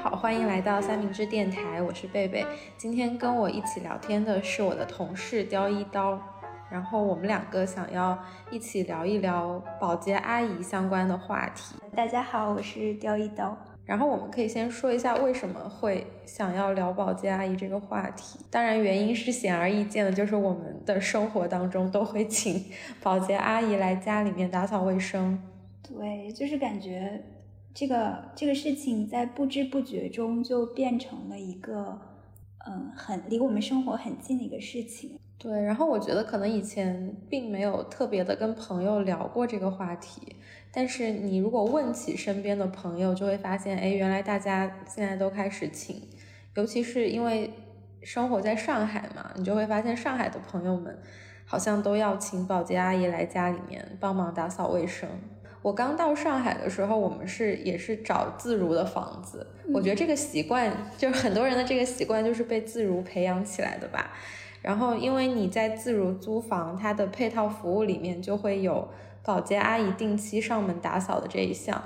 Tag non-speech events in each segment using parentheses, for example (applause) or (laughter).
好，欢迎来到三明治电台，我是贝贝。今天跟我一起聊天的是我的同事刁一刀，然后我们两个想要一起聊一聊保洁阿姨相关的话题。大家好，我是刁一刀。然后我们可以先说一下为什么会想要聊保洁阿姨这个话题。当然，原因是显而易见的，就是我们的生活当中都会请 (laughs) 保洁阿姨来家里面打扫卫生。对，就是感觉。这个这个事情在不知不觉中就变成了一个，嗯，很离我们生活很近的一个事情。对，然后我觉得可能以前并没有特别的跟朋友聊过这个话题，但是你如果问起身边的朋友，就会发现，哎，原来大家现在都开始请，尤其是因为生活在上海嘛，你就会发现上海的朋友们好像都要请保洁阿姨来家里面帮忙打扫卫生。我刚到上海的时候，我们是也是找自如的房子。我觉得这个习惯，就是很多人的这个习惯，就是被自如培养起来的吧。然后，因为你在自如租房，它的配套服务里面就会有保洁阿姨定期上门打扫的这一项。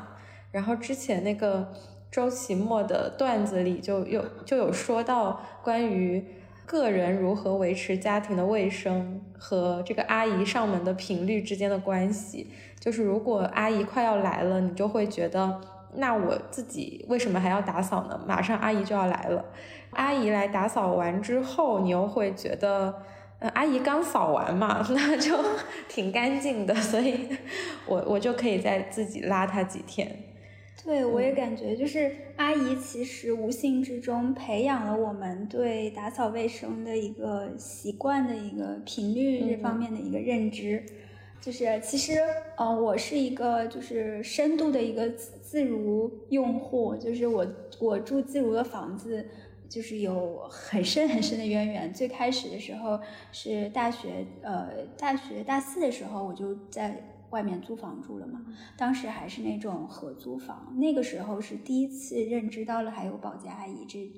然后之前那个周奇墨的段子里就有就有说到关于个人如何维持家庭的卫生和这个阿姨上门的频率之间的关系。就是如果阿姨快要来了，你就会觉得，那我自己为什么还要打扫呢？马上阿姨就要来了，阿姨来打扫完之后，你又会觉得，阿姨刚扫完嘛，(laughs) 那就挺干净的，所以我我就可以再自己拉她几天。对，我也感觉就是阿姨其实无形之中培养了我们对打扫卫生的一个习惯的一个频率这方面的一个认知。就是其实，呃，我是一个就是深度的一个自如用户，就是我我住自如的房子，就是有很深很深的渊源。最开始的时候是大学，呃，大学大四的时候我就在外面租房住了嘛，当时还是那种合租房，那个时候是第一次认知到了还有保洁阿姨这。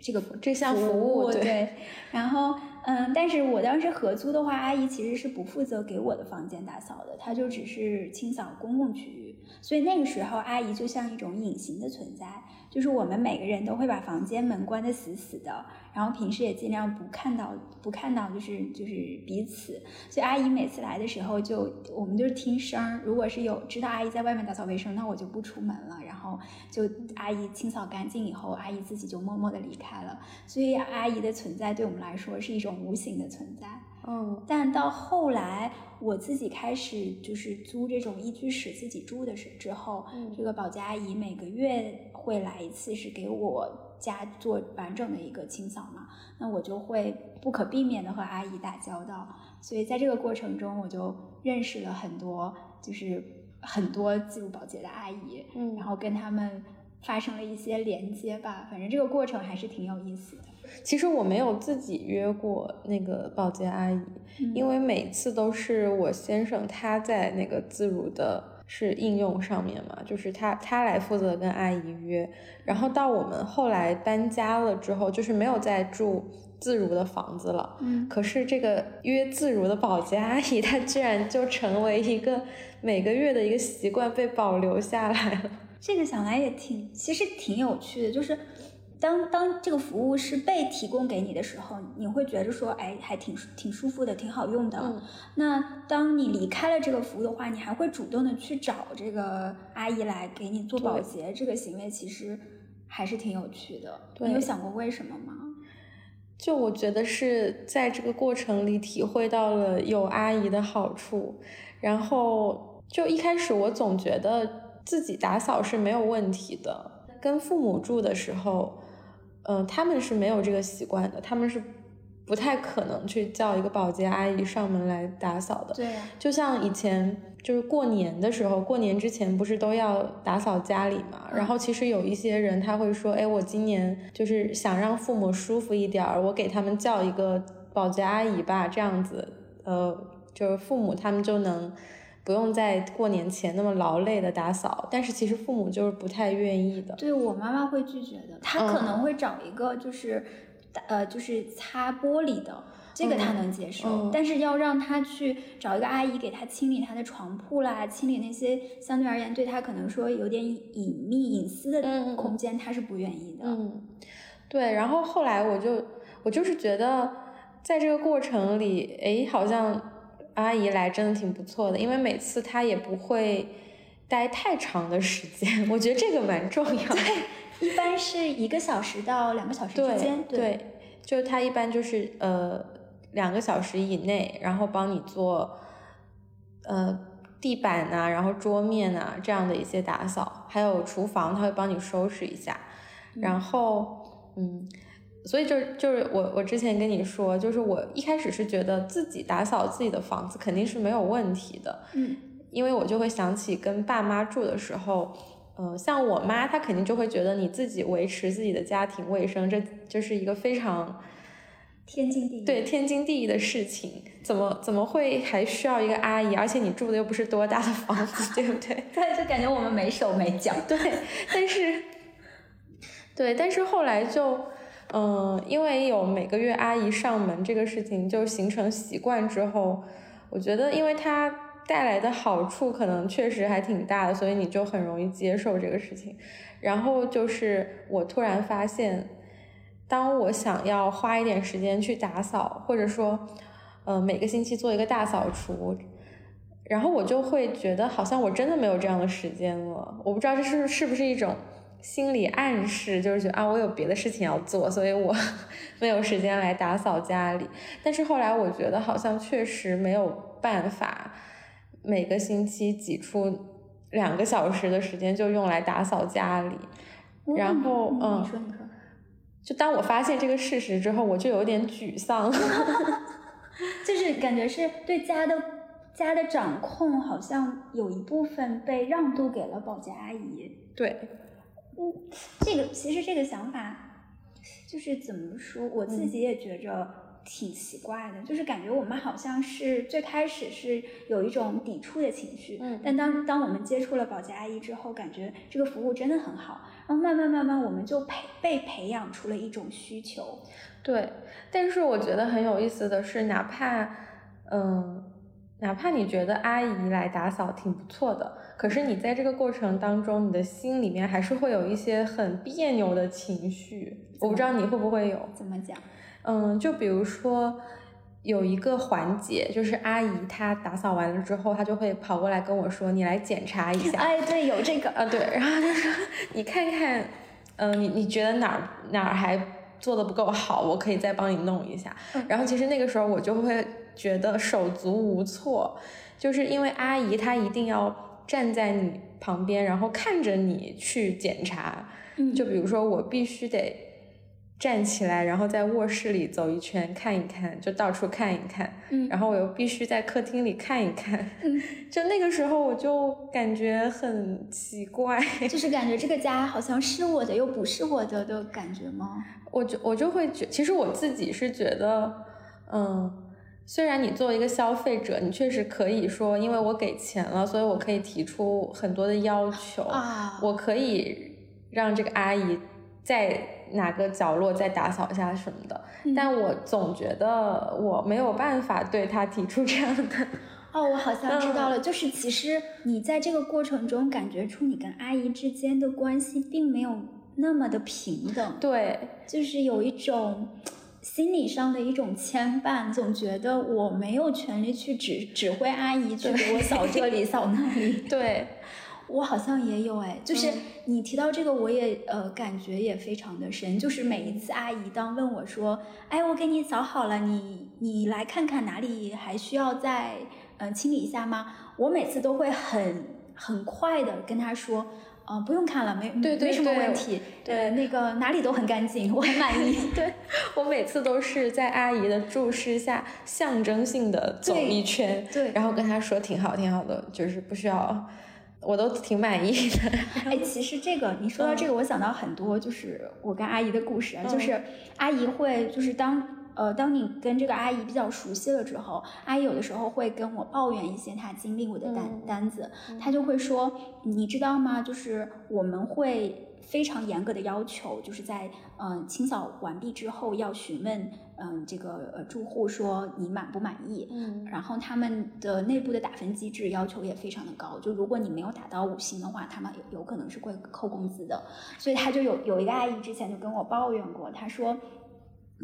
这个这项服务对，(laughs) 然后嗯，但是我当时合租的话，阿姨其实是不负责给我的房间打扫的，她就只是清扫公共区域，所以那个时候阿姨就像一种隐形的存在。就是我们每个人都会把房间门关得死死的，然后平时也尽量不看到不看到，就是就是彼此。所以阿姨每次来的时候，就我们就是听声儿。如果是有知道阿姨在外面打扫卫生，那我就不出门了。然后就阿姨清扫干净以后，阿姨自己就默默地离开了。所以阿姨的存在对我们来说是一种无形的存在。嗯，但到后来我自己开始就是租这种一居室自己住的时之后，这个保洁阿姨每个月会来一次，是给我家做完整的一个清扫嘛，那我就会不可避免的和阿姨打交道，所以在这个过程中，我就认识了很多就是很多自如保洁的阿姨，嗯，然后跟他们发生了一些连接吧，反正这个过程还是挺有意思的。其实我没有自己约过那个保洁阿姨，因为每次都是我先生他在那个自如的是应用上面嘛，就是他他来负责跟阿姨约，然后到我们后来搬家了之后，就是没有再住自如的房子了。嗯，可是这个约自如的保洁阿姨，她居然就成为一个每个月的一个习惯被保留下来了。这个想来也挺，其实挺有趣的，就是。当当这个服务是被提供给你的时候，你会觉得说，哎，还挺挺舒服的，挺好用的。那当你离开了这个服务的话，你还会主动的去找这个阿姨来给你做保洁，这个行为其实还是挺有趣的。你有想过为什么吗？就我觉得是在这个过程里体会到了有阿姨的好处，然后就一开始我总觉得自己打扫是没有问题的，跟父母住的时候。嗯，他们是没有这个习惯的，他们是不太可能去叫一个保洁阿姨上门来打扫的。对，就像以前就是过年的时候，过年之前不是都要打扫家里嘛？然后其实有一些人他会说，哎，我今年就是想让父母舒服一点儿，我给他们叫一个保洁阿姨吧，这样子，呃，就是父母他们就能。不用在过年前那么劳累的打扫，但是其实父母就是不太愿意的。对我妈妈会拒绝的，她可能会找一个就是，呃，就是擦玻璃的，这个她能接受。嗯但是要让她去找一个阿姨给她清理她的床铺啦，清理那些相对而言对她可能说有点隐秘隐私的空间，她是不愿意的。嗯，对。然后后来我就我就是觉得，在这个过程里，哎，好像阿姨来真的挺不错的，因为每次她也不会待太长的时间，我觉得这个蛮重要的。一般是一个小时到两个小时之对间。对，就是他一般就是呃两个小时以内，然后帮你做呃地板呐、然后桌面啊这样的一些打扫，还有厨房她会帮你收拾一下，然后嗯。所以就就是我我之前跟你说，就是我一开始是觉得自己打扫自己的房子肯定是没有问题的，嗯因为我就会想起跟爸妈住的时候，呃，像我妈，她肯定就会觉得你自己维持自己的家庭卫生，这就是一个非常天经地义。对天经地义的事情，怎么怎么会还需要一个阿姨？而且你住的又不是多大的房子，对不对？(laughs) 对，就感觉我们没手没脚。对，但是对，但是后来就。嗯，因为有每个月阿姨上门这个事情就形成习惯之后，我觉得因为它带来的好处可能确实还挺大的，所以你就很容易接受这个事情。然后就是我突然发现，当我想要花一点时间去打扫，或者说，呃，每个星期做一个大扫除，然后我就会觉得好像我真的没有这样的时间了。我不知道这是是不是一种。心理暗示就是觉得啊，我有别的事情要做，所以我 (laughs) 没有时间来打扫家里。但是后来我觉得好像确实没有办法每个星期挤出两个小时的时间就用来打扫家里。然后嗯，你说你说，就当我发现这个事实之后，我就有点沮丧，(laughs) 就是感觉是对家的家的掌控，好像有一部分被让渡给了保洁阿姨。对。嗯，这个其实这个想法就是怎么说，我自己也觉着挺奇怪的，就是感觉我们好像是最开始是有一种抵触的情绪，嗯，但当当我们接触了保洁阿姨之后，感觉这个服务真的很好，然后慢慢慢慢我们就培被培养出了一种需求，对，但是我觉得很有意思的是，哪怕嗯。哪怕你觉得阿姨来打扫挺不错的，可是你在这个过程当中，你的心里面还是会有一些很别扭的情绪。我不知道你会不会有？怎么讲？嗯，就比如说有一个环节，就是阿姨她打扫完了之后，她就会跑过来跟我说：“你来检查一下。”哎，对，有这个啊，对，然后就说：“你看看，嗯、呃，你你觉得哪儿哪儿还做的不够好，我可以再帮你弄一下。嗯”然后其实那个时候我就会。觉得手足无措，就是因为阿姨她一定要站在你旁边，然后看着你去检查。嗯，就比如说我必须得站起来，然后在卧室里走一圈看一看，就到处看一看。嗯，然后我又必须在客厅里看一看。嗯，(laughs) 就那个时候我就感觉很奇怪，就 (laughs) 是感觉这个家好像是我的又不是我的的感觉吗？我就我就会觉，其实我自己是觉得，嗯。虽然你作为一个消费者，你确实可以说，因为我给钱了，所以我可以提出很多的要求啊，我可以让这个阿姨在哪个角落再打扫一下什么的，嗯、但我总觉得我没有办法对她提出这样的。哦，我好像知道了，嗯、就是其实你在这个过程中感觉出你跟阿姨之间的关系并没有那么的平等，对，就是有一种。心理上的一种牵绊，总觉得我没有权利去指 (laughs) 指挥阿姨去给我扫这里扫那里。(laughs) (laughs) 对，我好像也有哎，就是你提到这个，我也呃感觉也非常的深。就是每一次阿姨当问我说：“哎，我给你扫好了，你你来看看哪里还需要再嗯、呃、清理一下吗？”我每次都会很很快的跟她说。啊、呃，不用看了，没对对没什么问题。对，呃、那个哪里都很干净，我很满意。(laughs) 对我每次都是在阿姨的注视下，象征性的走一圈，对，然后跟她说挺好，挺好的，就是不需要，我都挺满意的。哎，其实这个你说到这个，嗯、我想到很多，就是我跟阿姨的故事啊，嗯、就是阿姨会，就是当。呃，当你跟这个阿姨比较熟悉了之后，阿姨有的时候会跟我抱怨一些她经历过的单、嗯、单子，她就会说，你知道吗？就是我们会非常严格的要求，就是在嗯清扫完毕之后要询问嗯这个呃住户说你满不满意，嗯然后他们的内部的打分机制要求也非常的高，就如果你没有打到五星的话，他们有有可能是会扣工资的。所以他就有有一个阿姨之前就跟我抱怨过，她说。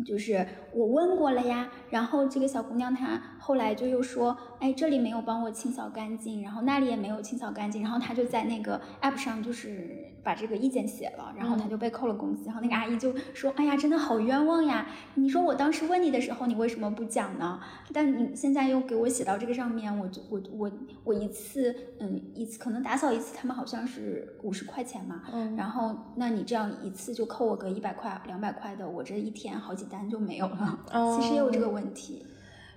就是我问过了呀，然后这个小姑娘她后来就又说，哎，这里没有帮我清扫干净，然后那里也没有清扫干净，然后她就在那个 app 上就是把这个意见写了，然后他就被扣了工资，然后那个阿姨就说，哎呀，真的好冤枉呀！你说我当时问你的时候，你为什么不讲呢？但你现在又给我写到这个上面，我就我我我一次，嗯，一次可能打扫一次，他们好像是五十块钱嘛，嗯，然后那你这样一次就扣我个一百块、两百块的，我这一天好几单就没有了。哦 (laughs) 其实也有这个问题。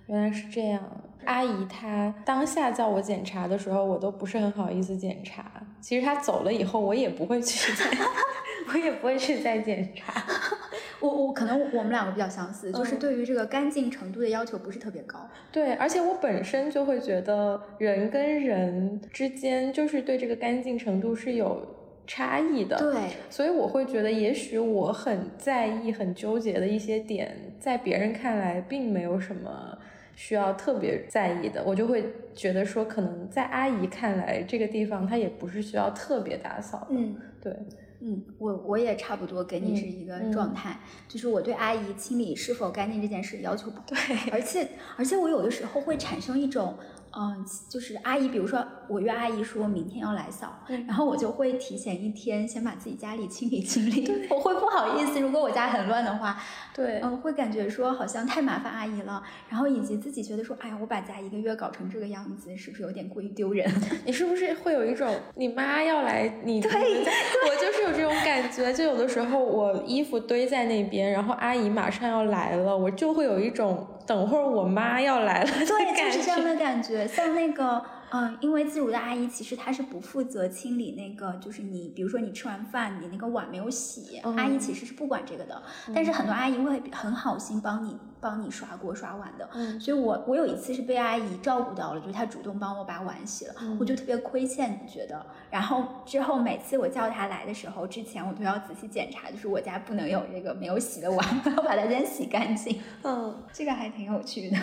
原来是这样。阿姨她当下叫我检查的时候，我都不是很好意思检查。其实她走了以后，我也不会去再，(laughs) 我也不会去再检查。(laughs) 我我可能我们两个比较相似，就是嗯对于这个干净程度的要求不是特别高。对，而且我本身就会觉得人跟人之间就是对这个干净程度是有差异的。对，所以我会觉得，也许我很在意、很纠结的一些点，在别人看来并没有什么需要特别在意的，我就会觉得说，可能在阿姨看来，这个地方它也不是需要特别打扫的。嗯。对，嗯，我我也差不多跟你是一个嗯状态，就是我对阿姨清理是否干净这件事要求不高，对，而且而且我有的时候会产生一种，嗯、就是阿姨，比如说我约阿姨说明天要来扫，嗯然后我就会提前一天先把自己家里清理清理，我会不好意思，如果我家很乱的话，对，嗯，会感觉说好像太麻烦阿姨了，然后以及自己觉得说，哎呀，我把家一个月搞成这个样子，是不是有点过于丢人？(laughs) 你是不是会有一种你妈要来你？对我就是有这种感觉，就有的时候我衣服堆在那边，然后阿姨马上要来了，我就会有一种等会儿我妈要来了对。就是这样的感觉。像那个，嗯，因为自如的阿姨其实她是不负责清理那个，就是你，比如说你吃完饭，你那个碗没有洗，嗯阿姨其实是不管这个的。但是很多阿姨会很好心帮你帮你刷锅刷碗的。嗯所以我我有一次是被阿姨照顾到了，就是她主动帮我把碗洗了，嗯我就特别亏欠，觉得。然后之后每次我叫她来的时候，之前我都要仔细检查，就是我家不能有这个没有洗的碗，(laughs) 我要把它先洗干净。嗯，这个还挺有趣的。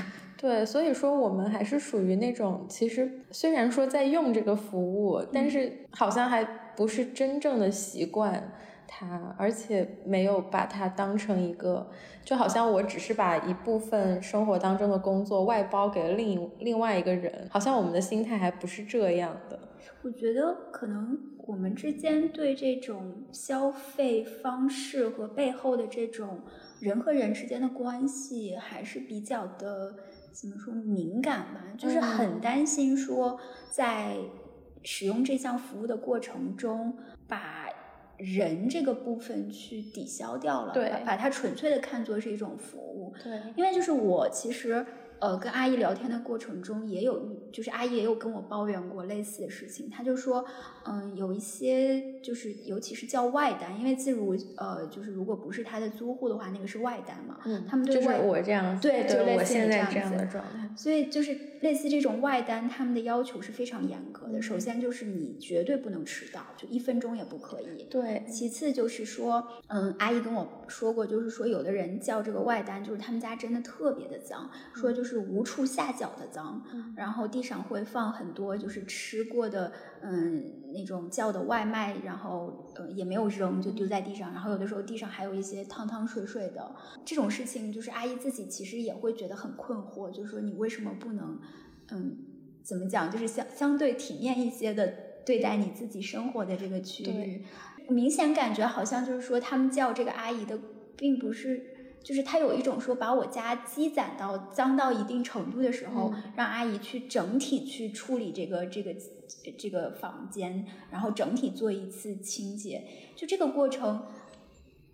对，所以说我们还是属于那种，其实虽然说在用这个服务，但是好像还不是真正的习惯它，而且没有把它当成一个，就好像我只是把一部分生活当中的工作外包给了另一另外一个人，好像我们的心态还不是这样的。我觉得可能我们之间对这种消费方式和背后的这种人和人之间的关系还是比较的怎么说敏感吧，就是很嗯担心说在使用这项服务的过程中把。人这个部分去抵消掉了，对把把它纯粹的看作是一种服务，对，因为就是我其实呃跟阿姨聊天的过程中也有遇，就是阿姨也有跟我抱怨过类似的事情。她就说，嗯、有一些就是尤其是叫外单，因为自如呃就是如果不是他的租户的话，那个是外单嘛，嗯，他们对外我这样，对就类似在这样子的状态。所以就是类似这种外单，他们的要求是非常严格的。首先就是你绝对不能迟到，就一分钟也不可以。对，其次就是说，嗯，阿姨跟我说过，就是说有的人叫这个外单，就是他们家真的特别的脏，说就是无处下脚的脏，嗯然后地上会放很多就是吃过的，嗯，那种叫的外卖，然后呃也没有扔，就丢在地上，然后有的时候地上还有一些汤汤水水的，这种事情就是阿姨自己其实也会觉得很困惑，就是说你为什么不能，嗯，怎么讲，就是相相对体面一些的对待你自己生活的这个区域。明显感觉好像就是说，他们叫这个阿姨的，并不是，就是他有一种说把我家积攒到脏到一定程度的时候，嗯让阿姨去整体去处理这个这个这个房间，然后整体做一次清洁。就这个过程，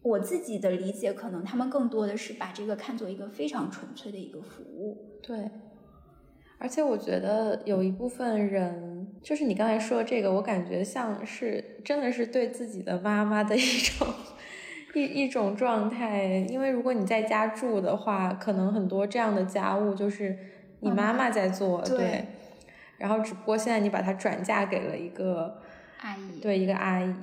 我自己的理解，可能他们更多的是把这个看作一个非常纯粹的一个服务。对，而且我觉得有一部分人，就是你刚才说的这个，我感觉像是真的是对自己的妈妈的 (laughs) 一种一一种状态。因为如果你在家住的话，可能很多这样的家务就是你妈妈在做，对对。然后只不过现在你把它转嫁给了一个阿姨，对一个阿姨，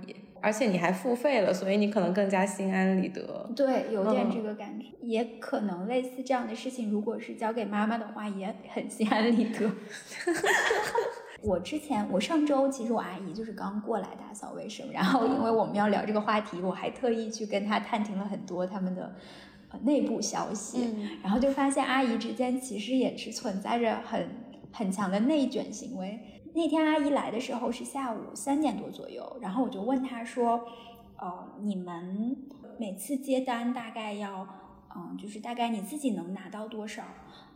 而且你还付费了，所以你可能更加心安理得。对，有点这个感觉，也可能类似这样的事情，如果是交给妈妈的话，也很心安理得。(laughs) (laughs) 我之前，我上周其实我阿姨就是刚过来打扫卫生，然后因为我们要聊这个话题，我还特意去跟她探听了很多他们的呃内部消息，然后就发现阿姨之间其实也是存在着很很强的内卷行为。那天阿姨来的时候是下午三点多左右，然后我就问她说：“呃，你们每次接单大概要，嗯，就是大概你自己能拿到多少？”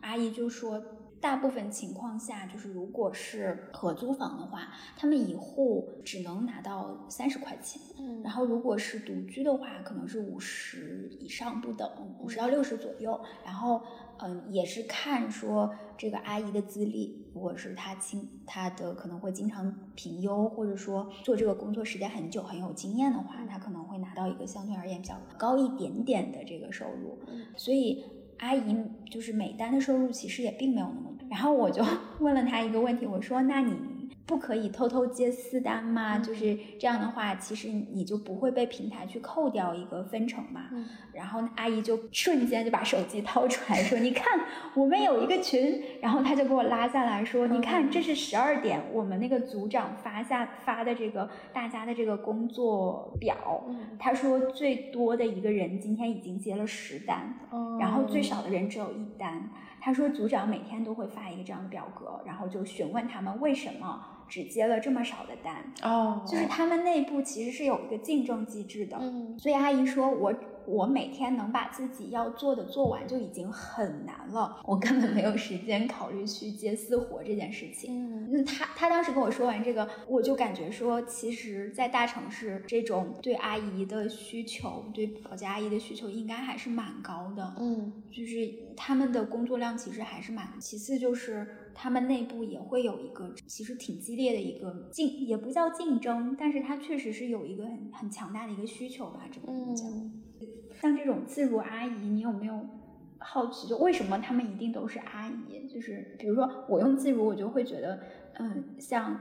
阿姨就说。大部分情况下，就是如果是合租房的话，他们一户只能拿到三十块钱。嗯，然后如果是独居的话，可能是五十以上不等，五十到六十左右。然后，嗯，也是看说这个阿姨的资历，如果是她经她的可能会经常评优，或者说做这个工作时间很久，很有经验的话，她可能会拿到一个相对而言比较高一点点的这个收入。嗯，所以。阿姨就是每单的收入其实也并没有那么多，然后我就 (laughs) 问了他一个问题，我说：“那你？”不可以偷偷接私单吗？就是这样的话，其实你就不会被平台去扣掉一个分成嘛。然后阿姨就瞬间就把手机掏出来说：“ (laughs) 你看，我们有一个群。”然后他就给我拉下来说：“你看，这是十二点，我们那个组长发下发的这个大家的这个工作表。他说最多的一个人今天已经接了十单，然后最少的人只有一单。他说组长每天都会发一个这样的表格，然后就询问他们为什么。”只接了这么少的单哦，就是他们内部其实是有一个竞争机制的，嗯，所以阿姨说我。我每天能把自己要做的做完就已经很难了，我根本没有时间考虑去接私活这件事情。嗯，他他当时跟我说完这个，我就感觉说，其实，在大城市这种对阿姨的需求，对保洁阿姨的需求应该还是蛮高的。嗯，就是他们的工作量其实还是蛮。其次就是他们内部也会有一个其实挺激烈的一个竞，也不叫竞争，但是它确实是有一个很很强大的一个需求吧，这么讲。像这种自如阿姨，你有没有好奇？就为什么他们一定都是阿姨？就是比如说我用自如，我就会觉得，嗯，像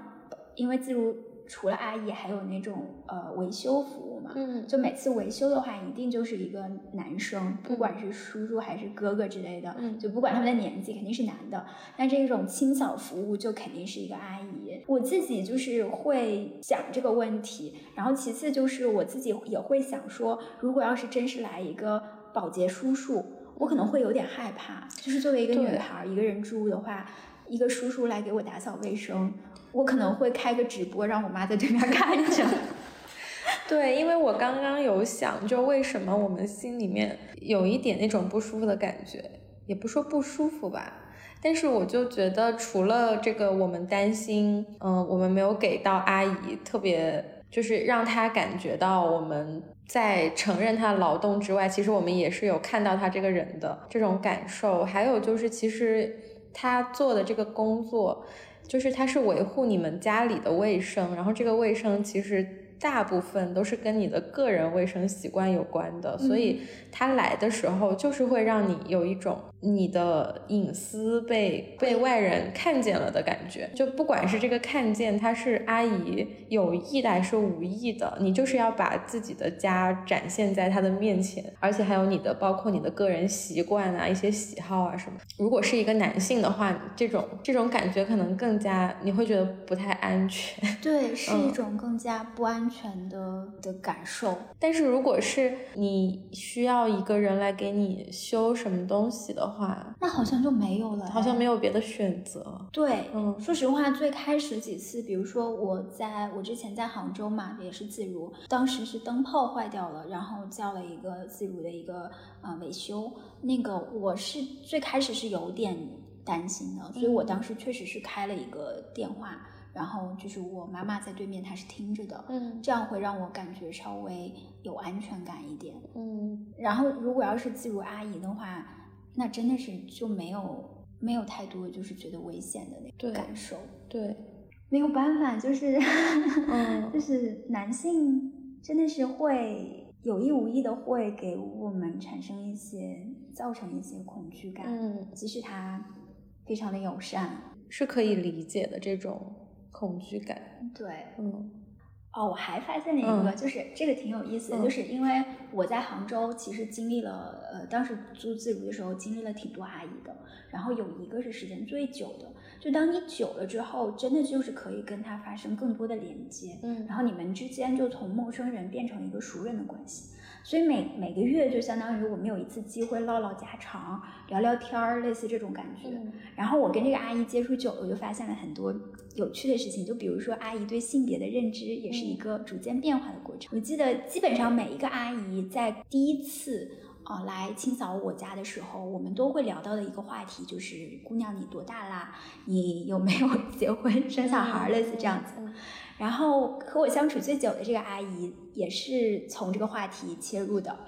因为自如除了阿姨，还有那种呃维修服务嘛，嗯，就每次维修的话，一定就是一个男生，不管是叔叔还是哥哥之类的，嗯，就不管他们的年纪，肯定是男的。那这种清扫服务就肯定是一个阿姨。我自己就是会想这个问题，然后其次就是我自己也会想说，如果要是真是来一个保洁叔叔，我可能会有点害怕。就是作为一个女孩一个人住的话，一个叔叔来给我打扫卫生，我可能会开个直播，让我妈在对面看着。(laughs) 对，因为我刚刚有想，就为什么我们心里面有一点那种不舒服的感觉，也不说不舒服吧。但是我就觉得，除了这个，我们担心，嗯，我们没有给到阿姨特别，就是让她感觉到我们在承认她的劳动之外，其实我们也是有看到她这个人的这种感受。还有就是，其实他做的这个工作，就是他是维护你们家里的卫生，然后这个卫生其实。大部分都是跟你的个人卫生习惯有关的，所以他来的时候就是会让你有一种你的隐私被被外人看见了的感觉。就不管是这个看见他是阿姨有意的还是无意的，你就是要把自己的家展现在他的面前，而且还有你的包括你的个人习惯啊、一些喜好啊什么。如果是一个男性的话，这种这种感觉可能更加你会觉得不太安全。对，是一种更加不安。全的的感受，但是如果是你需要一个人来给你修什么东西的话，那好像就没有了，好像没有别的选择。对，嗯，说实话，最开始几次，比如说我在我之前在杭州嘛，也是自如，当时是灯泡坏掉了，然后叫了一个自如的一个呃维修，那个我是最开始是有点担心的，所以我当时确实是开了一个电话。然后就是我妈妈在对面，她是听着的，嗯，这样会让我感觉稍微有安全感一点，嗯。然后如果要是自如阿姨的话，那真的是就没有没有太多就是觉得危险的那种感受，对，没有办法，就是，(laughs) 嗯，就是男性真的是会有意无意的会给我们产生一些造成一些恐惧感，嗯，即使他非常的友善，是可以理解的这种。恐惧感，对，嗯，哦，我还发现了一个，就是这个挺有意思的，就是因为我在杭州，其实经历了，呃，当时租自如的时候，经历了挺多阿姨的，然后有一个是时间最久的，就当你久了之后，真的就是可以跟他发生更多的连接，嗯，然后你们之间就从陌生人变成一个熟人的关系。所以每每个月就相当于我们有一次机会唠唠家常、聊聊天儿，类似这种感觉。然后我跟这个阿姨接触久了，我就发现了很多有趣的事情。就比如说，阿姨对性别的认知也是一个逐渐变化的过程。我记得基本上每一个阿姨在第一次啊来清扫我家的时候，我们都会聊到的一个话题就是：姑娘你多大啦？你有没有 (laughs) 结婚生小孩？类似这样子。然后和我相处最久的这个阿姨也是从这个话题切入的，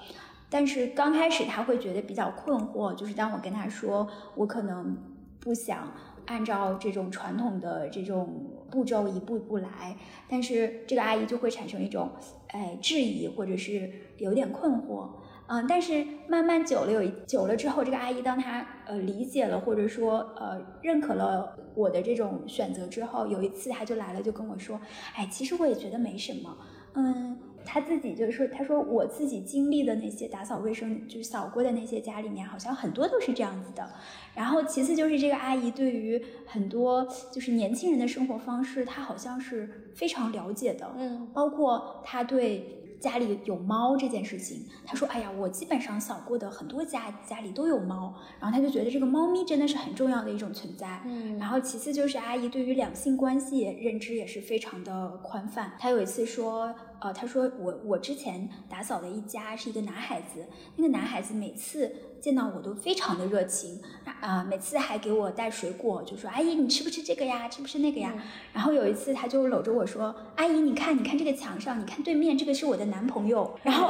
但是刚开始她会觉得比较困惑，就是当我跟她说我可能不想按照这种传统的这种步骤一步一步来，但是这个阿姨就会产生一种哎质疑或者是有点困惑。嗯，但是慢慢久了，有久了之后，这个阿姨当她呃理解了，或者说呃认可了我的这种选择之后，有一次她就来了，就跟我说，哎，其实我也觉得没什么，嗯，她自己就是说，她说我自己经历的那些打扫卫生，就是扫过的那些家里面，好像很多都是这样子的。然后其次就是这个阿姨对于很多就是年轻人的生活方式，她好像是非常了解的，嗯，包括她对。家里有猫这件事情，他说：“哎呀，我基本上扫过的很多家家里都有猫，然后他就觉得这个猫咪真的是很重要的一种存在。嗯，然后其次就是阿姨对于两性关系认知也是非常的宽泛。她有一次说。”呃，他说我我之前打扫的一家是一个男孩子，那个男孩子每次见到我都非常的热情，啊，每次还给我带水果，就说阿姨你吃不吃这个呀，吃不吃那个呀？然后有一次他就搂着我说，阿姨你看你看这个墙上，你看对面这个是我的男朋友。然后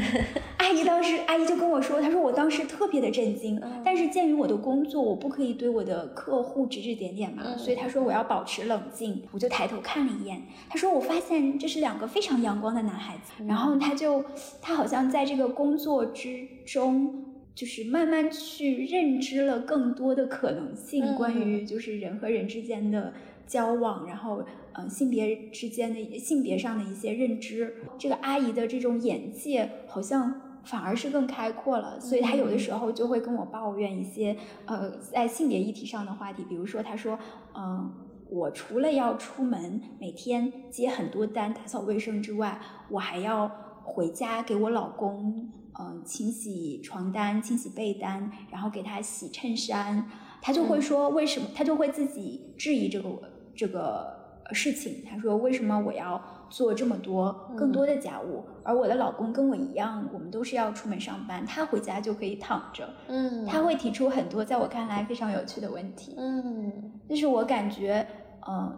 (laughs) 阿姨当时阿姨就跟我说，她说我当时特别的震惊，但是鉴于我的工作，我不可以对我的客户指指点点嘛，所以她说我要保持冷静，我就抬头看了一眼，她说我发现这是两个非常。阳光的男孩子，然后他就他好像在这个工作之中，就是慢慢去认知了更多的可能性，关于就是人和人之间的交往，然后呃性别之间的性别上的一些认知。这个阿姨的这种眼界好像反而是更开阔了，所以她有的时候就会跟我抱怨一些呃在性别议题上的话题，比如说她说嗯。我除了要出门每天接很多单打扫卫生之外，我还要回家给我老公，嗯，清洗床单、清洗被单，然后给他洗衬衫。他就会说为什么？他就会自己质疑这个这个事情。他说为什么我要做这么多更多的家务？而我的老公跟我一样，我们都是要出门上班，他回家就可以躺着。嗯，他会提出很多在我看来非常有趣的问题。嗯。就是我感觉，嗯，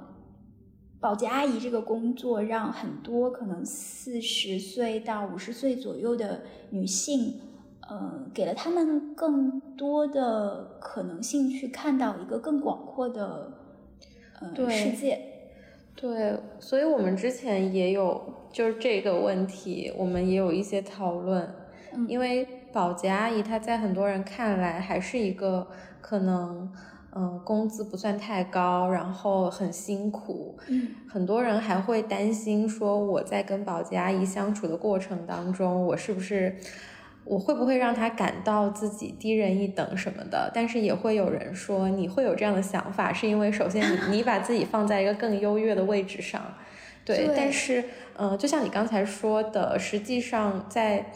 保洁阿姨这个工作让很多可能四十岁到五十岁左右的女性，呃，给了她们更多的可能性去看到一个更广阔的，呃，世界。对，所以我们之前也有就是这个问题，我们也有一些讨论，因为保洁阿姨她在很多人看来还是一个可能。嗯，工资不算太高，然后很辛苦。嗯，很多人还会担心说，我在跟保洁阿姨相处的过程当中，我是不是我会不会让他感到自己低人一等什么的？但是也会有人说，你会有这样的想法，是因为首先你你把自己放在一个更优越的位置上。对，但是嗯，就像你刚才说的，实际上在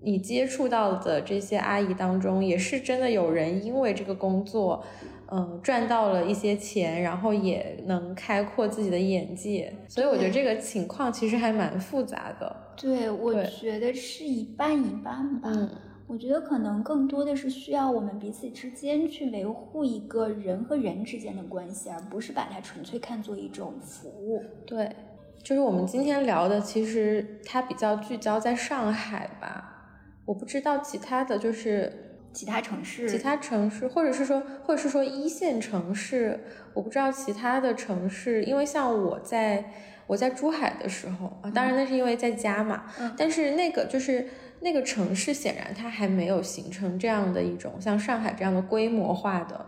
你接触到的这些阿姨当中，也是真的有人因为这个工作。嗯，赚到了一些钱，然后也能开阔自己的眼界，所以我觉得这个情况其实还蛮复杂的。对，我觉得是一半一半吧。嗯，我觉得可能更多的是需要我们彼此之间去维护一个人和人之间的关系，而不是把它纯粹看作一种服务。对，就是我们今天聊的，其实它比较聚焦在上海吧。我不知道其他的就是。其他城市，其他城市，或者是说，或者是说一线城市，我不知道其他的城市，因为像我在我在珠海的时候啊，当然那是因为在家嘛，但是那个就是那个城市，显然它还没有形成这样的一种像上海这样的规模化的，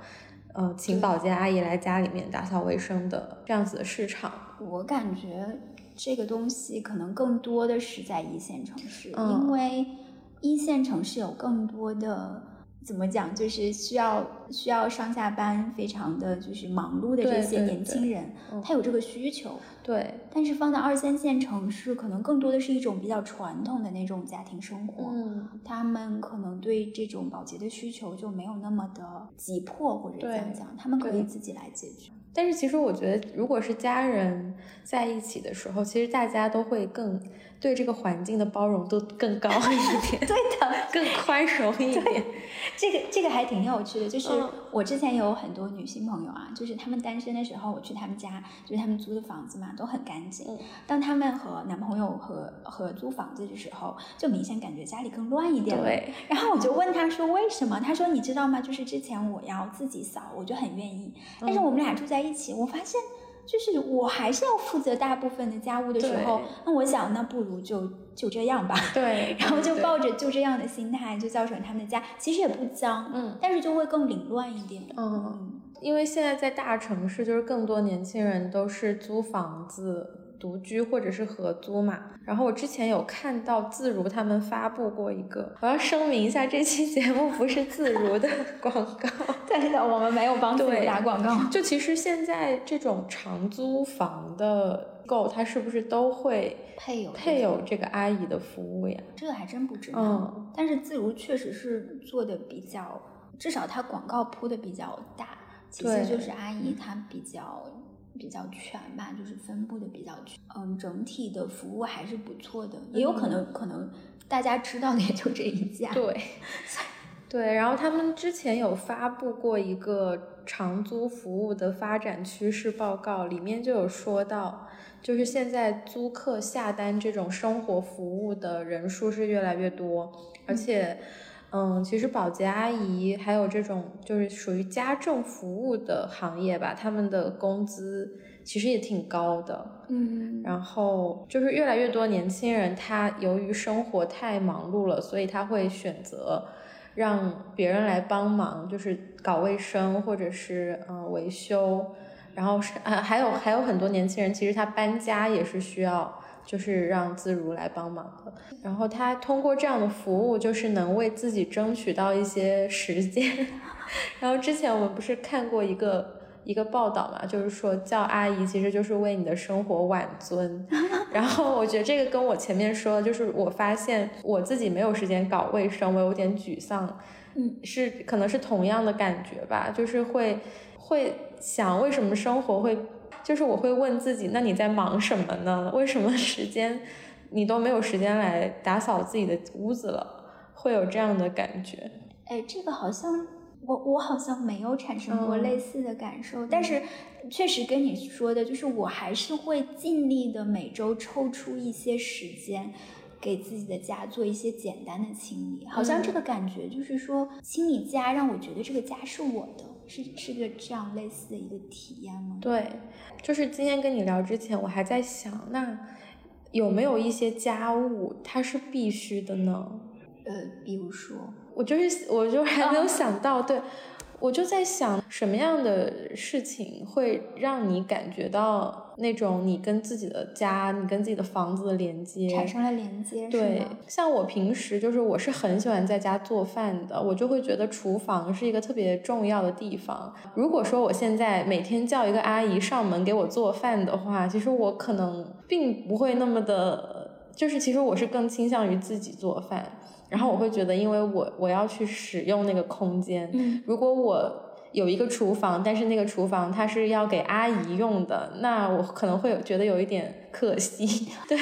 呃，请保洁阿姨来家里面打扫卫生的这样子的市场。我感觉这个东西可能更多的是在一线城市，嗯。因为一线城市有更多的怎么讲，就是需要需要上下班非常的就是忙碌的这些年轻人，嗯他有这个需求。对，但是放到二三线城市，可能更多的是一种比较传统的那种家庭生活。嗯，他们可能对这种保洁的需求就没有那么的急迫，或者怎样讲，他们可以自己来解决。但是其实我觉得，如果是家人在一起的时候，其实大家都会更对这个环境的包容度更高一点，(laughs) 对的，更宽容一点。这个这个还挺有趣的，就是嗯我之前有很多女性朋友啊，就是她们单身的时候，我去她们家，就是她们租的房子嘛，都很干净。嗯当她们和男朋友合合租房子的时候，就明显感觉家里更乱一点。对，然后我就问她说为什么？她说你知道吗？就是之前我要自己扫，我就很愿意，但是嗯我们俩住在一起，我发现。就是我还是要负责大部分的家务的时候，那我想那不如就就这样吧。对，(laughs) 然后就抱着就这样的心态，就造成他们的家其实也不脏，嗯但是就会更凌乱一点。嗯，因为现在在大城市，就是更多年轻人都是租房子独居或者是合租嘛。然后我之前有看到自如他们发布过一个，我要声明一下，这期节目不是自如的 (laughs) 广告。(laughs) 对的，我们没有帮自己对打广告。就其实现在这种长租房的购，它是不是都会配有配有这个阿姨的服务呀？这个还真不知道。嗯但是自如确实是做的比较，至少它广告铺的比较大。其次就是阿姨她比较比较全吧，就是分布的比较全。嗯，整体的服务还是不错的，也有可能、可能大家知道的也就这一家。对，对，然后他们之前有发布过一个长租服务的发展趋势报告，里面就有说到，就是现在租客下单这种生活服务的人数是越来越多，而且，嗯，其实保洁阿姨还有这种就是属于家政服务的行业吧，他们的工资其实也挺高的。嗯，然后就是越来越多年轻人，他由于生活太忙碌了，所以他会选择让别人来帮忙，就是搞卫生或者是嗯、呃维修。然后是还还有还有很多年轻人，其实他搬家也是需要，就是让自如来帮忙的。然后他通过这样的服务，就是能为自己争取到一些时间。(laughs) 然后之前我们不是看过一个一个报道嘛，就是说叫阿姨其实就是为你的生活挽尊。(laughs) 然后我觉得这个跟我前面说，就是我发现我自己没有时间搞卫生，我有点沮丧。嗯，是可能是同样的感觉吧，就是会会想为什么生活会，就是我会问自己，那你在忙什么呢？为什么时间你都没有时间来打扫自己的屋子了？会有这样的感觉。哎，这个好像我我好像没有产生过嗯类似的感受，但是确实跟你说的，就是我还是会尽力的每周抽出一些时间。给自己的家做一些简单的清理，好像这个感觉就是说，清理家让我觉得这个家是我的，是是个这样类似的一个体验吗？对，就是今天跟你聊之前，我还在想，那有没有一些家务它是必须的呢？呃，比如说，我就是，我就还没有想到，对我就在想，什么样的事情会让你感觉到那种你跟自己的家、你跟自己的房子的连接产生了连接，对？，像我平时就是我是很喜欢在家做饭的，我就会觉得厨房是一个特别重要的地方。如果说我现在每天叫一个阿姨上门给我做饭的话，其实我可能并不会那么的，就是其实我是更倾向于自己做饭。然后我会觉得，因为我我要去使用那个空间，嗯如果我有一个厨房，但是那个厨房它是要给阿姨用的，那我可能会有觉得有一点可惜。(laughs) 对，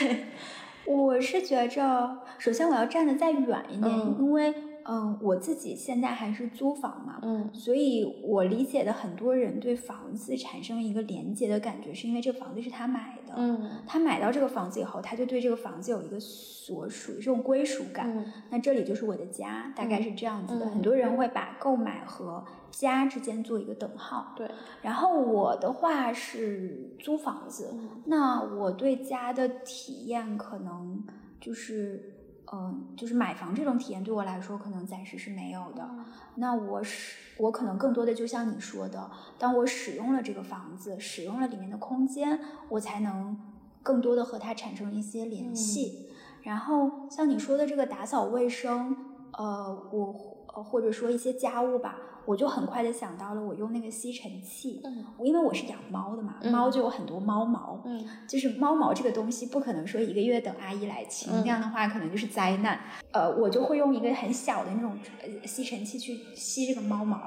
我是觉着，首先我要站的再远一点，嗯因为嗯，我自己现在还是租房嘛，嗯所以我理解的很多人对房子产生一个连接的感觉，是因为这个房子是他买的，嗯他买到这个房子以后，他就对这个房子有一个所属，这种归属感。嗯那这里就是我的家，大概嗯是这样子的。嗯很多人会把购买和家之间做一个等号。对，然后我的话是租房子，嗯那我对家的体验可能就是，嗯，就是买房这种体验对我来说可能暂时是没有的。那我使我可能更多的就像你说的，当我使用了这个房子，使用了里面的空间，我才能更多的和它产生一些联系。然后像你说的这个打扫卫生，呃，我呃或者说一些家务吧。我就很快的想到了，我用那个吸尘器，嗯，因为我是养猫的嘛，猫就有很多猫毛，嗯，就是猫毛这个东西不可能说一个月等阿姨来清，那样的话可能就是灾难。呃，我就会用一个很小的那种吸尘器去吸这个猫毛。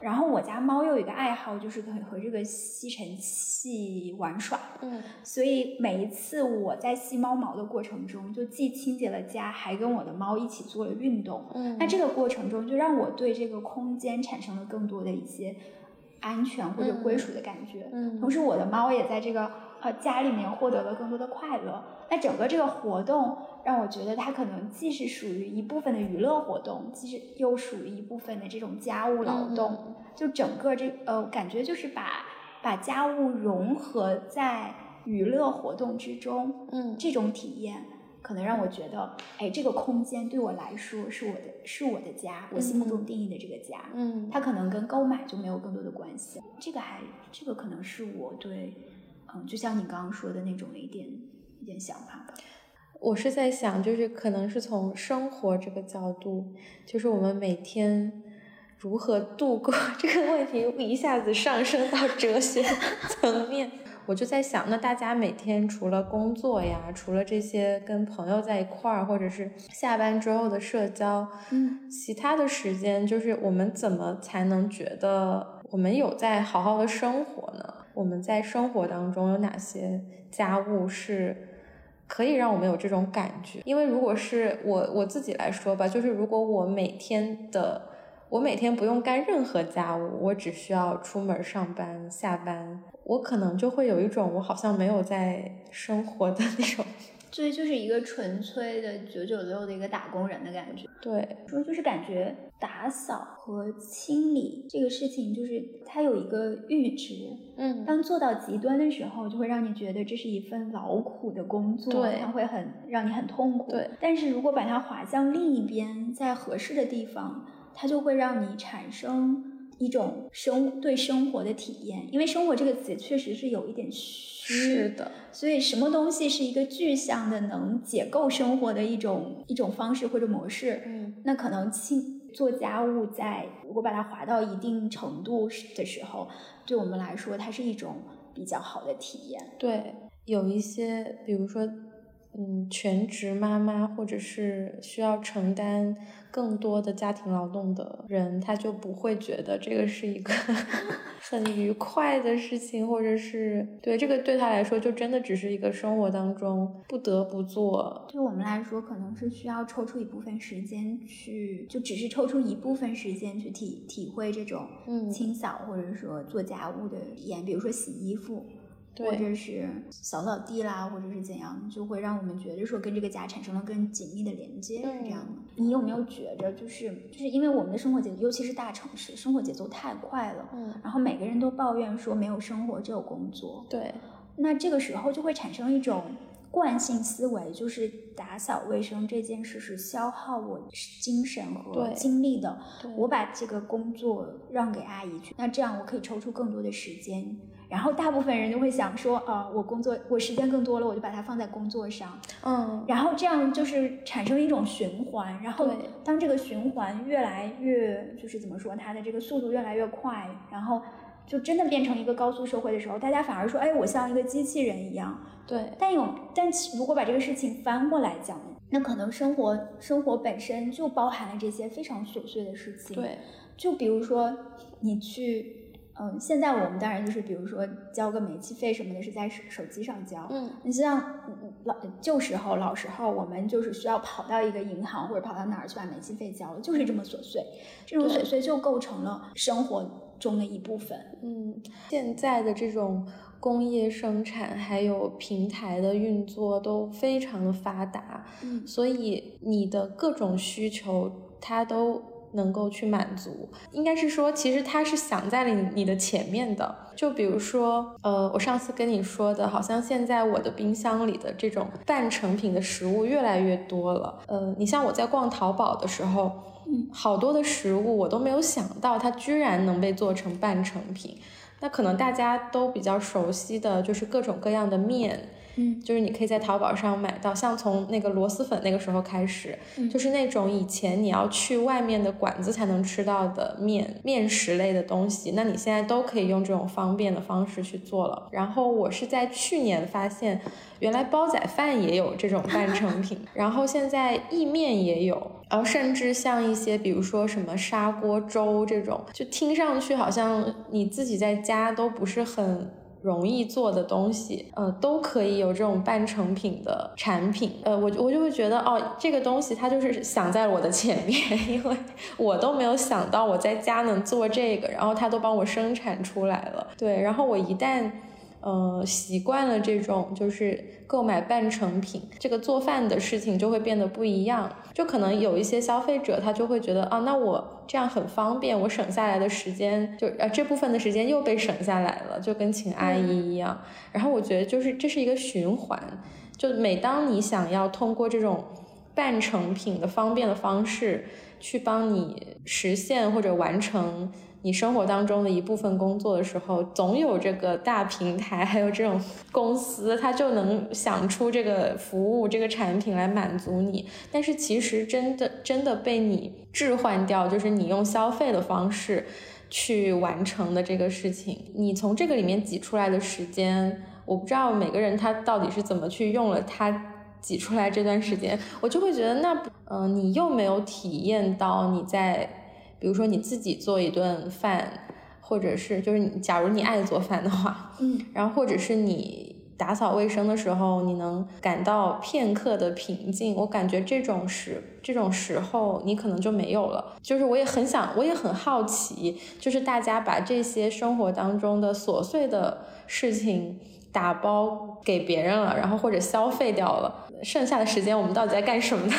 然后我家猫又有一个爱好，就是可以和这个吸尘器玩耍。嗯，所以每一次我在吸猫毛的过程中，就既清洁了家，还跟我的猫一起做了运动。嗯，那这个过程中就让我对这个空间产生了更多的一些安全或者归属的感觉。嗯，同时我的猫也在这个呃家里面获得了更多的快乐。那整个这个活动。让我觉得它可能既是属于一部分的娱乐活动，其实又属于一部分的这种家务劳动。就整个这呃，感觉就是把把家务融合在娱乐活动之中。嗯，这种体验可能让我觉得，哎，这个空间对我来说是我的，是我的家，我心目中定义的这个家。嗯，它可能跟购买就没有更多的关系。这个还，这个可能是我对，嗯，就像你刚刚说的那种一点一点想法吧。我是在想，就是可能是从生活这个角度，就是我们每天如何度过 (laughs) 这个问题，一下子上升到哲学层面。我就在想，那大家每天除了工作呀，除了这些跟朋友在一块儿，或者是下班之后的社交，嗯，其他的时间，就是我们怎么才能觉得我们有在好好的生活呢？我们在生活当中有哪些家务是？可以让我们有这种感觉，因为如果是我我自己来说吧，就是如果我每天的我每天不用干任何家务，我只需要出门上班下班，我可能就会有一种我好像没有在生活的那种。所以就是一个纯粹的九九六的一个打工人的感觉。对，说就是感觉打扫和清理这个事情，就是它有一个阈值。嗯，当做到极端的时候，就会让你觉得这是一份劳苦的工作，对，它会很让你很痛苦。对，但是如果把它划向另一边，在合适的地方，它就会让你产生一种生对生活的体验。因为生活这个词确实是有一点虚。是的，所以什么东西是一个具象的能解构生活的一种一种方式或者模式？嗯，那可能清做家务，在如果把它划到一定程度的时候，对我们来说，它是一种比较好的体验。对，有一些，比如说。嗯，全职妈妈或者是需要承担更多的家庭劳动的人，他就不会觉得这个是一个 (laughs) 很愉快的事情，或者是对这个对他来说，就真的只是一个生活当中不得不做。对我们来说，可能是需要抽出一部分时间去，就只是抽出一部分时间去体体会这种清扫或者说做家务的体验，比如说洗衣服。或者是扫扫地啦，或者是怎样，就会让我们觉得说跟这个家产生了更紧密的连接，是这样的。你有没有觉着，就是就是因为我们的生活节奏，尤其是大城市，生活节奏太快了，嗯，然后每个人都抱怨说没有生活只有工作，对。那这个时候就会产生一种惯性思维，就是打扫卫生这件事是消耗我精神和精力的，我把这个工作让给阿姨去，那这样我可以抽出更多的时间。然后大部分人就会想说，啊，我工作我时间更多了，我就把它放在工作上，嗯，然后这样就是产生一种循环。然后当这个循环越来越，就是怎么说，它的这个速度越来越快，然后就真的变成一个高速社会的时候，大家反而说，哎，我像一个机器人一样。对。但有，但如果把这个事情翻过来讲，那可能生活生活本身就包含了这些非常琐碎的事情。对。就比如说你去。嗯，现在我们当然就是，比如说交个煤气费什么的，是在手手机上交。嗯，你像老旧时候、老时候，我们就是需要跑到一个银行或者跑到哪儿去把煤气费交了，就是这么琐碎。这种琐碎就构成了生活中的一部分。嗯，现在的这种工业生产还有平台的运作都非常的发达。嗯，所以你的各种需求它都。能够去满足。应该是说，其实它是想在你你的前面的。就比如说，呃，我上次跟你说的，好像现在我的冰箱里的这种半成品的食物越来越多了。呃，你像我在逛淘宝的时候，嗯，好多的食物我都没有想到它居然能被做成半成品。那可能大家都比较熟悉的就是各种各样的面。嗯，就是你可以在淘宝上买到，像从那个螺蛳粉那个时候开始，就是那种以前你要去外面的馆子才能吃到的面面食类的东西，那你现在都可以用这种方便的方式去做了。然后我是在去年发现，原来煲仔饭也有这种半成品，(laughs) 然后现在意面也有，然后甚至像一些比如说什么砂锅粥这种，就听上去好像你自己在家都不是很。容易做的东西，呃，都可以有这种半成品的产品，呃，我我就会觉得，哦，这个东西它就是想在我的前面，因为我都没有想到我在家能做这个，然后它都帮我生产出来了，对，然后我一旦。呃，习惯了这种就是购买半成品，这个做饭的事情就会变得不一样。就可能有一些消费者他就会觉得啊，那我这样很方便，我省下来的时间就呃这部分的时间又被省下来了，就跟请阿姨一样。然后我觉得就是这是一个循环，就每当你想要通过这种半成品的方便的方式去帮你实现或者完成。你生活当中的一部分工作的时候，总有这个大平台，还有这种公司，它就能想出这个服务、这个产品来满足你。但是其实真的真的被你置换掉，就是你用消费的方式去完成的这个事情。你从这个里面挤出来的时间，我不知道每个人他到底是怎么去用了他挤出来这段时间，我就会觉得那嗯，你又没有体验到你在。比如说你自己做一顿饭，或者是就是你，假如你爱做饭的话，嗯，然后或者是你打扫卫生的时候，你能感到片刻的平静，我感觉这种时这种时候你可能就没有了。就是我也很想，我也很好奇，就是大家把这些生活当中的琐碎的事情打包给别人了，然后或者消费掉了，剩下的时间我们到底在干什么呢？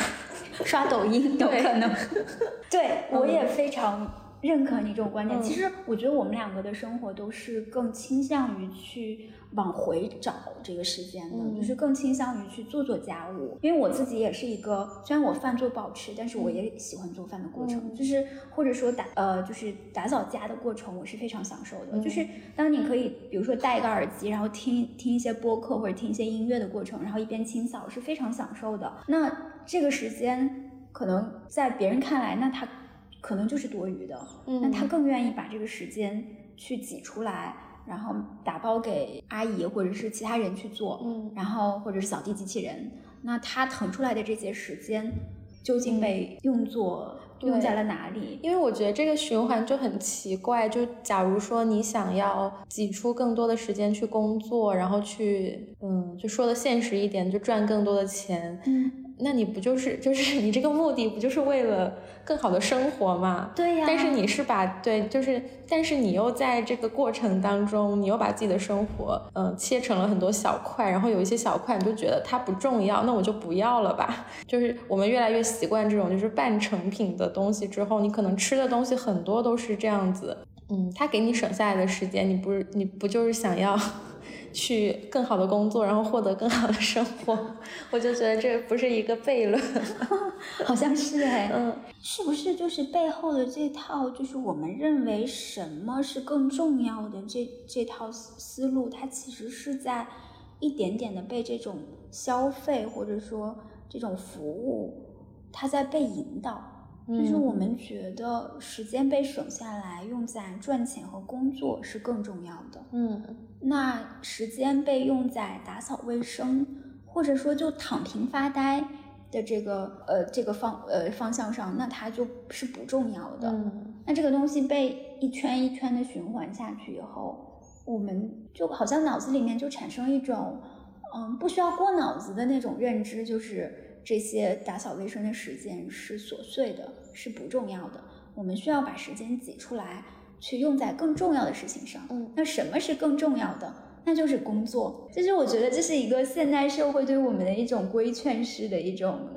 刷抖音有可能，(laughs) 对我也非常认可你这种观点。其实我觉得我们两个的生活都是更倾向于去往回找这个时间的，就是更倾向于去做做家务。因为我自己也是一个，虽然我饭做不好吃，但是我也喜欢做饭的过程，就是或者说打呃就是打扫家的过程，我是非常享受的。就是当你可以比如说戴一个耳机，然后听听一些播客或者听一些音乐的过程，然后一边清扫是非常享受的。那这个时间可能在别人看来，那他可能就是多余的，那他更愿意把这个时间去挤出来，然后打包给阿姨或者是其他人去做，嗯，然后或者是扫地机器人，那他腾出来的这些时间究竟被用作用在了哪里？因为我觉得这个循环就很奇怪，就假如说你想要挤出更多的时间去工作，然后去，嗯，就说的现实一点，就赚更多的钱，嗯。那你不就是就是 (laughs) 你这个目的不就是为了更好的生活吗？对呀。但是你是把对，就是但是你又在这个过程当中，你又把自己的生活嗯切成了很多小块，然后有一些小块你就觉得它不重要，那我就不要了吧。(laughs) 就是我们越来越习惯这种就是半成品的东西之后，你可能吃的东西很多都是这样子。嗯，他给你省下来的时间，你不是你不就是想要？去更好的工作，然后获得更好的生活，我就觉得这不是一个悖论，(laughs) 好像是哎，嗯，是不是就是背后的这套，就是我们认为什么是更重要的这这套思路，它其实是在一点点的被这种消费或者说这种服务，它在被引导。就是我们觉得时间被省下来用在赚钱和工作是更重要的。嗯，那时间被用在打扫卫生，或者说就躺平发呆的这个呃这个方呃方向上，那它就是不重要的。嗯，那这个东西被一圈一圈的循环下去以后，我们就好像脑子里面就产生一种嗯不需要过脑子的那种认知，就是。这些打扫卫生的时间是琐碎的，是不重要的。我们需要把时间挤出来，去用在更重要的事情上。嗯，那什么是更重要的？那就是工作。其实我觉得这是一个现代社会对我们的一种规劝式的一种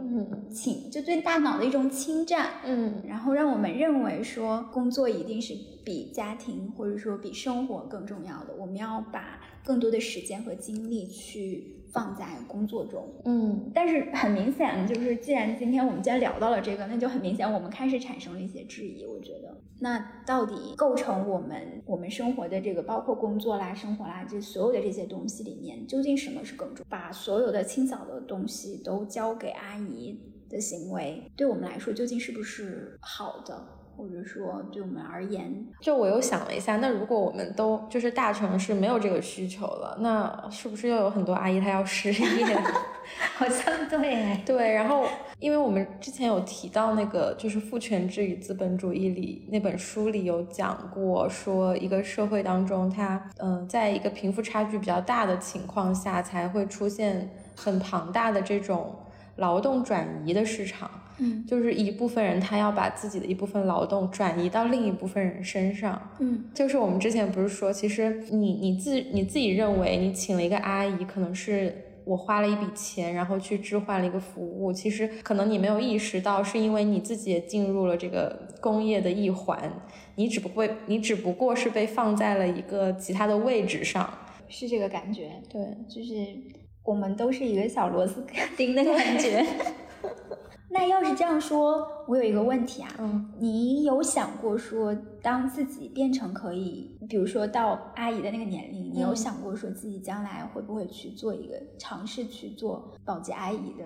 侵，就对大脑的一种侵占。嗯，然后让我们认为说工作一定是比家庭或者说比生活更重要的，我们要把更多的时间和精力去。放在工作中，嗯，但是很明显，就是既然今天我们既然聊到了这个，那就很明显，我们开始产生了一些质疑。我觉得，那到底构成我们我们生活的这个，包括工作啦、生活啦，这所有的这些东西里面，究竟什么是更重？把所有的清扫的东西都交给阿姨的行为，对我们来说究竟是不是好的？或者说，对我们而言，就我又想了一下，那如果我们都就是大城市没有这个需求了，那是不是又有很多阿姨她要失业？(laughs) 好像对，对。然后，因为我们之前有提到那个，就是《父权制与资本主义》里那本书里有讲过，说一个社会当中，它嗯，在一个贫富差距比较大的情况下，才会出现很庞大的这种劳动转移的市场。嗯，就是一部分人他要把自己的一部分劳动转移到另一部分人身上。嗯，就是我们之前不是说，其实你你自你自己认为你请了一个阿姨，可能是我花了一笔钱，然后去置换了一个服务。其实可能你没有意识到，是因为你自己也进入了这个工业的一环，你只不过你只不过是被放在了一个其他的位置上，是这个感觉。对，就是我们都是一个小螺丝钉的感觉。(laughs) 那要是这样说，我有一个问题啊，嗯，你有想过说，当自己变成可以，比如说到阿姨的那个年龄，你有想过说自己将来会不会去做一个尝试去做保洁阿姨的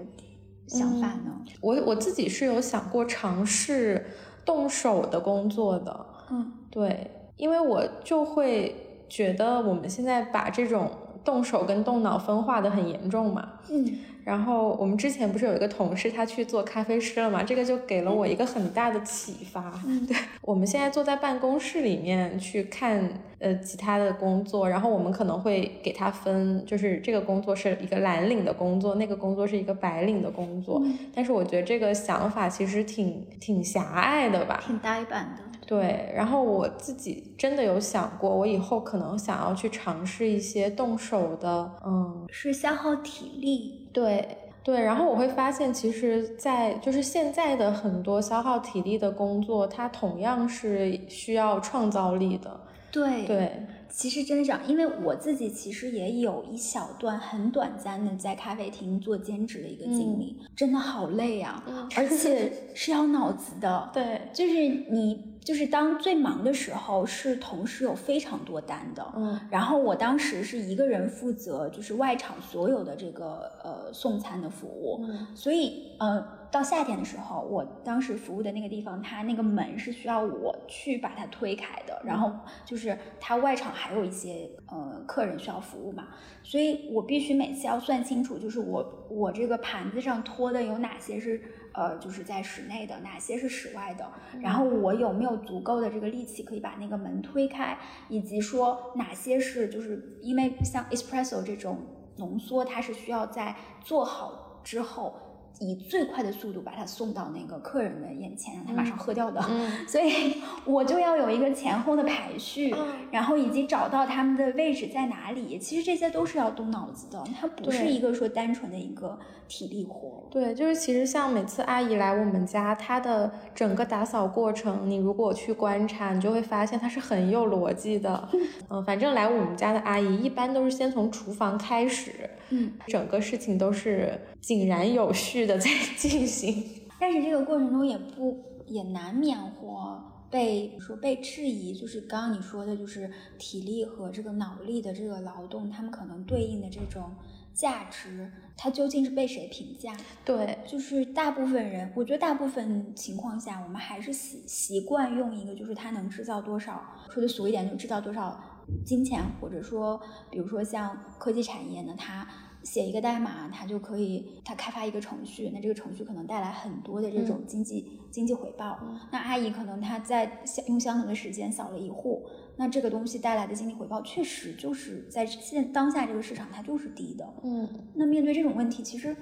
想法呢？我我自己是有想过尝试动手的工作的，嗯，对，因为我就会觉得我们现在把这种动手跟动脑分化的很严重嘛，嗯。然后我们之前不是有一个同事，他去做咖啡师了嘛？这个就给了我一个很大的启发。嗯，(laughs) 对，我们现在坐在办公室里面去看呃其他的工作，然后我们可能会给他分，就是这个工作是一个蓝领的工作，那个工作是一个白领的工作。但是我觉得这个想法其实挺挺狭隘的吧？挺呆板的。对，然后我自己真的有想过，我以后可能想要去尝试一些动手的，嗯，是消耗体力。对对，然后我会发现，其实，在就是现在的很多消耗体力的工作，它同样是需要创造力的。对对，其实真的这样，因为我自己其实也有一小段很短暂的在咖啡厅做兼职的一个经历，真的好累啊，而且是要脑子的。(laughs) 对，就是你。就是当最忙的时候，是同时有非常多单的，嗯，然后我当时是一个人负责，就是外场所有的这个呃送餐的服务，嗯，所以呃到夏天的时候，我当时服务的那个地方，它那个门是需要我去把它推开的，然后就是它外场还有一些呃客人需要服务嘛，所以我必须每次要算清楚，就是我我这个盘子上拖的有哪些是。呃，就是在室内的，哪些是室外的？然后我有没有足够的这个力气可以把那个门推开？以及说哪些是就是因为像 espresso 这种浓缩，它是需要在做好之后。以最快的速度把它送到那个客人的眼前，让他马上喝掉的。(laughs) 所以我就要有一个前后的排序，然后以及找到他们的位置在哪里。其实这些都是要动脑子的，它不是一个说单纯的一个体力活。对，就是其实像每次阿姨来我们家，她的整个打扫过程，你如果去观察，你就会发现她是很有逻辑的。(laughs) 嗯，反正来我们家的阿姨一般都是先从厨房开始，嗯，整个事情都是井然有序。的在进行，(laughs) 但是这个过程中也不也难免或被说被质疑，就是刚刚你说的，就是体力和这个脑力的这个劳动，他们可能对应的这种价值，它究竟是被谁评价？对，就是大部分人，我觉得大部分情况下，我们还是习习惯用一个，就是它能制造多少，说的俗一点，就制造多少金钱，或者说，比如说像科技产业呢，它。写一个代码，它就可以，它开发一个程序，那这个程序可能带来很多的这种经济经济回报。那阿姨可能她在用相同的时间扫了一户，那这个东西带来的经济回报确实就是在现当下这个市场它就是低的。嗯，那面对这种问题，其实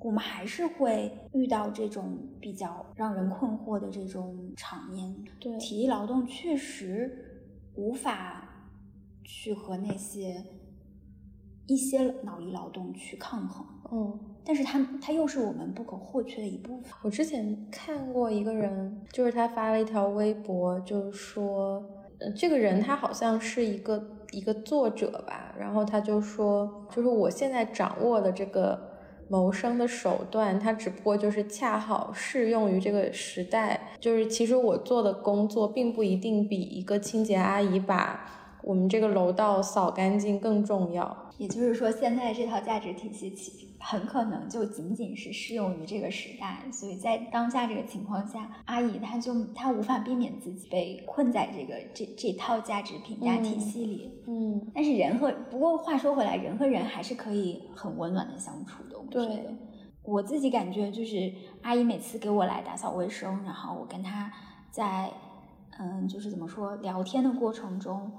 我们还是会遇到这种比较让人困惑的这种场面。对，体力劳动确实无法去和那些。一些脑力劳动去抗衡。嗯，但是它它又是我们不可或缺的一部分。我之前看过一个人，就是他发了一条微博，就是说，呃，这个人他好像是一个一个作者吧，然后他就说，就是我现在掌握的这个谋生的手段，它只不过就是恰好适用于这个时代，就是其实我做的工作并不一定比一个清洁阿姨把我们这个楼道扫干净更重要。也就是说，现在这套价值体系其很可能就仅仅是适用于这个时代，所以在当下这个情况下，阿姨她就她无法避免自己被困在这个这这套价值评价体系里。嗯，但是人和不过话说回来，人和人还是可以很温暖的相处的。我觉对得，我自己感觉就是阿姨每次给我来打扫卫生，然后我跟她在嗯，就是怎么说聊天的过程中。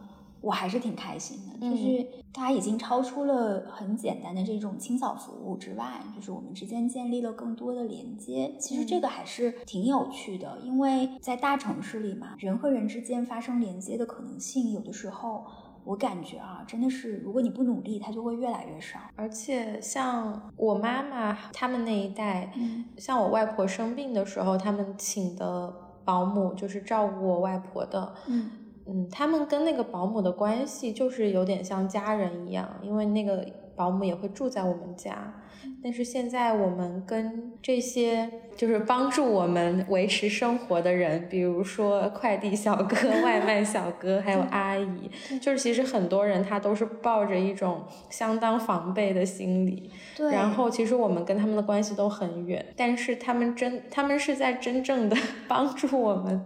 我还是挺开心的，嗯就是它已经超出了很简单的这种清扫服务之外，就是我们之间建立了更多的连接。其实这个还是挺有趣的，因为在大城市里嘛，人和人之间发生连接的可能性，有的时候我感觉啊，真的是如果你不努力，它就会越来越少。而且像我妈妈他们那一代，嗯像我外婆生病的时候，他们请的保姆就是照顾我外婆的。嗯嗯，他们跟那个保姆的关系就是有点像家人一样，因为那个保姆也会住在我们家。但是现在我们跟这些就是帮助我们维持生活的人，比如说快递小哥、外卖小哥，还有阿姨，就是其实很多人他都是抱着一种相当防备的心理。对，然后其实我们跟他们的关系都很远，但是他们真他们是在真正的 (laughs) 帮助我们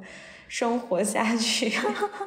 生活下去。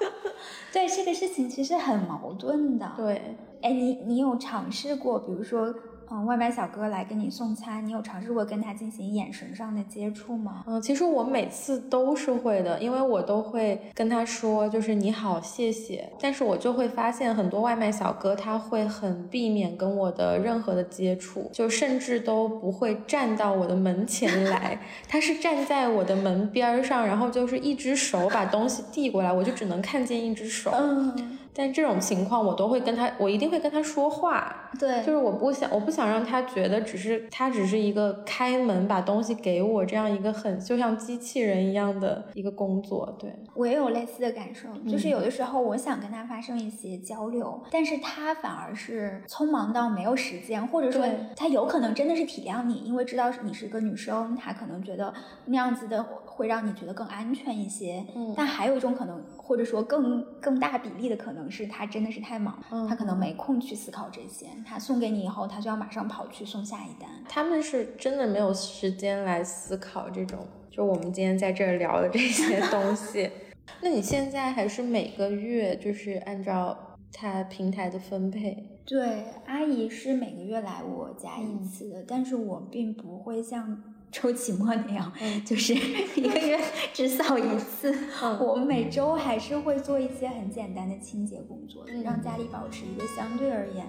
(laughs) 对这个事情其实很矛盾的。对，哎，你你有尝试过，比如说，嗯，外卖小哥来给你送餐，你有尝试过跟他进行眼神上的接触吗？嗯，其实我每次都是会的，因为我都会跟他说，就是你好，谢谢。但是我就会发现很多外卖小哥他会很避免跟我的任何的接触，就甚至都不会站到我的门前来，(laughs) 他是站在我的门边儿上，然后就是一只手把东西递过来，我就只能看见一只手。嗯，但这种情况我都会跟他，我一定会跟他说话，对，就是我不想，我不想让他觉得只是他只是一个开门把东西给我这样一个很就像机器人一样的一个工作。对，我也有类似的感受，就是有的时候我想跟他发生一些交流，但是他反而是匆忙到没有时间，或者说他有可能真的是体谅你，因为知道你是个女生，他可能觉得那样子的会让你觉得更安全一些。嗯但还有一种可能，或者说更更大比例的可能是他真的是太忙，嗯他可能没空去思考这些，他送给你以后，他就要马上跑去送下一单。他们是真的没有时间来思考这种，就我们今天在这儿聊的这些东西。(laughs) 那你现在还是每个月就是按照他平台的分配？对，阿姨是每个月来我家一嗯次的，但是我并不会像周奇墨那样，嗯 (laughs) 就是一个月只扫一次。嗯 (laughs) 我每周还是会做一些很简单的清洁工作，嗯让家里保持一个相对而言，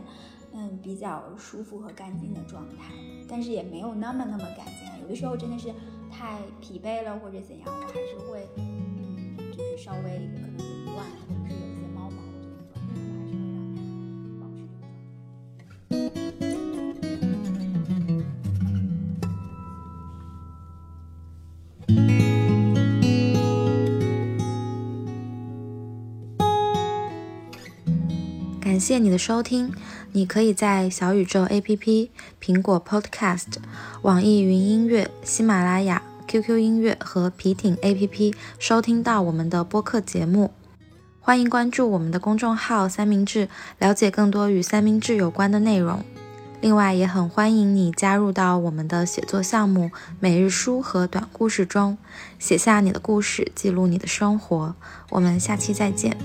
嗯，比较舒服和干净的状态。但是也没有那么那么干净啊，有的时候真的是太疲惫了或者怎样，我还是会，嗯，就是稍微可能凌乱，或者是有一些猫毛的这种状态，我还是会让它保持这个状态。感谢你的收听，你可以在小宇宙 APP、苹果 Podcast、网易云音乐、喜马拉雅、QQ 音乐和皮艇 APP 收听到我们的播客节目。欢迎关注我们的公众号“三明治”，了解更多与三明治有关的内容。另外，也很欢迎你加入到我们的写作项目“每日书”和短故事中，写下你的故事，记录你的生活。我们下期再见。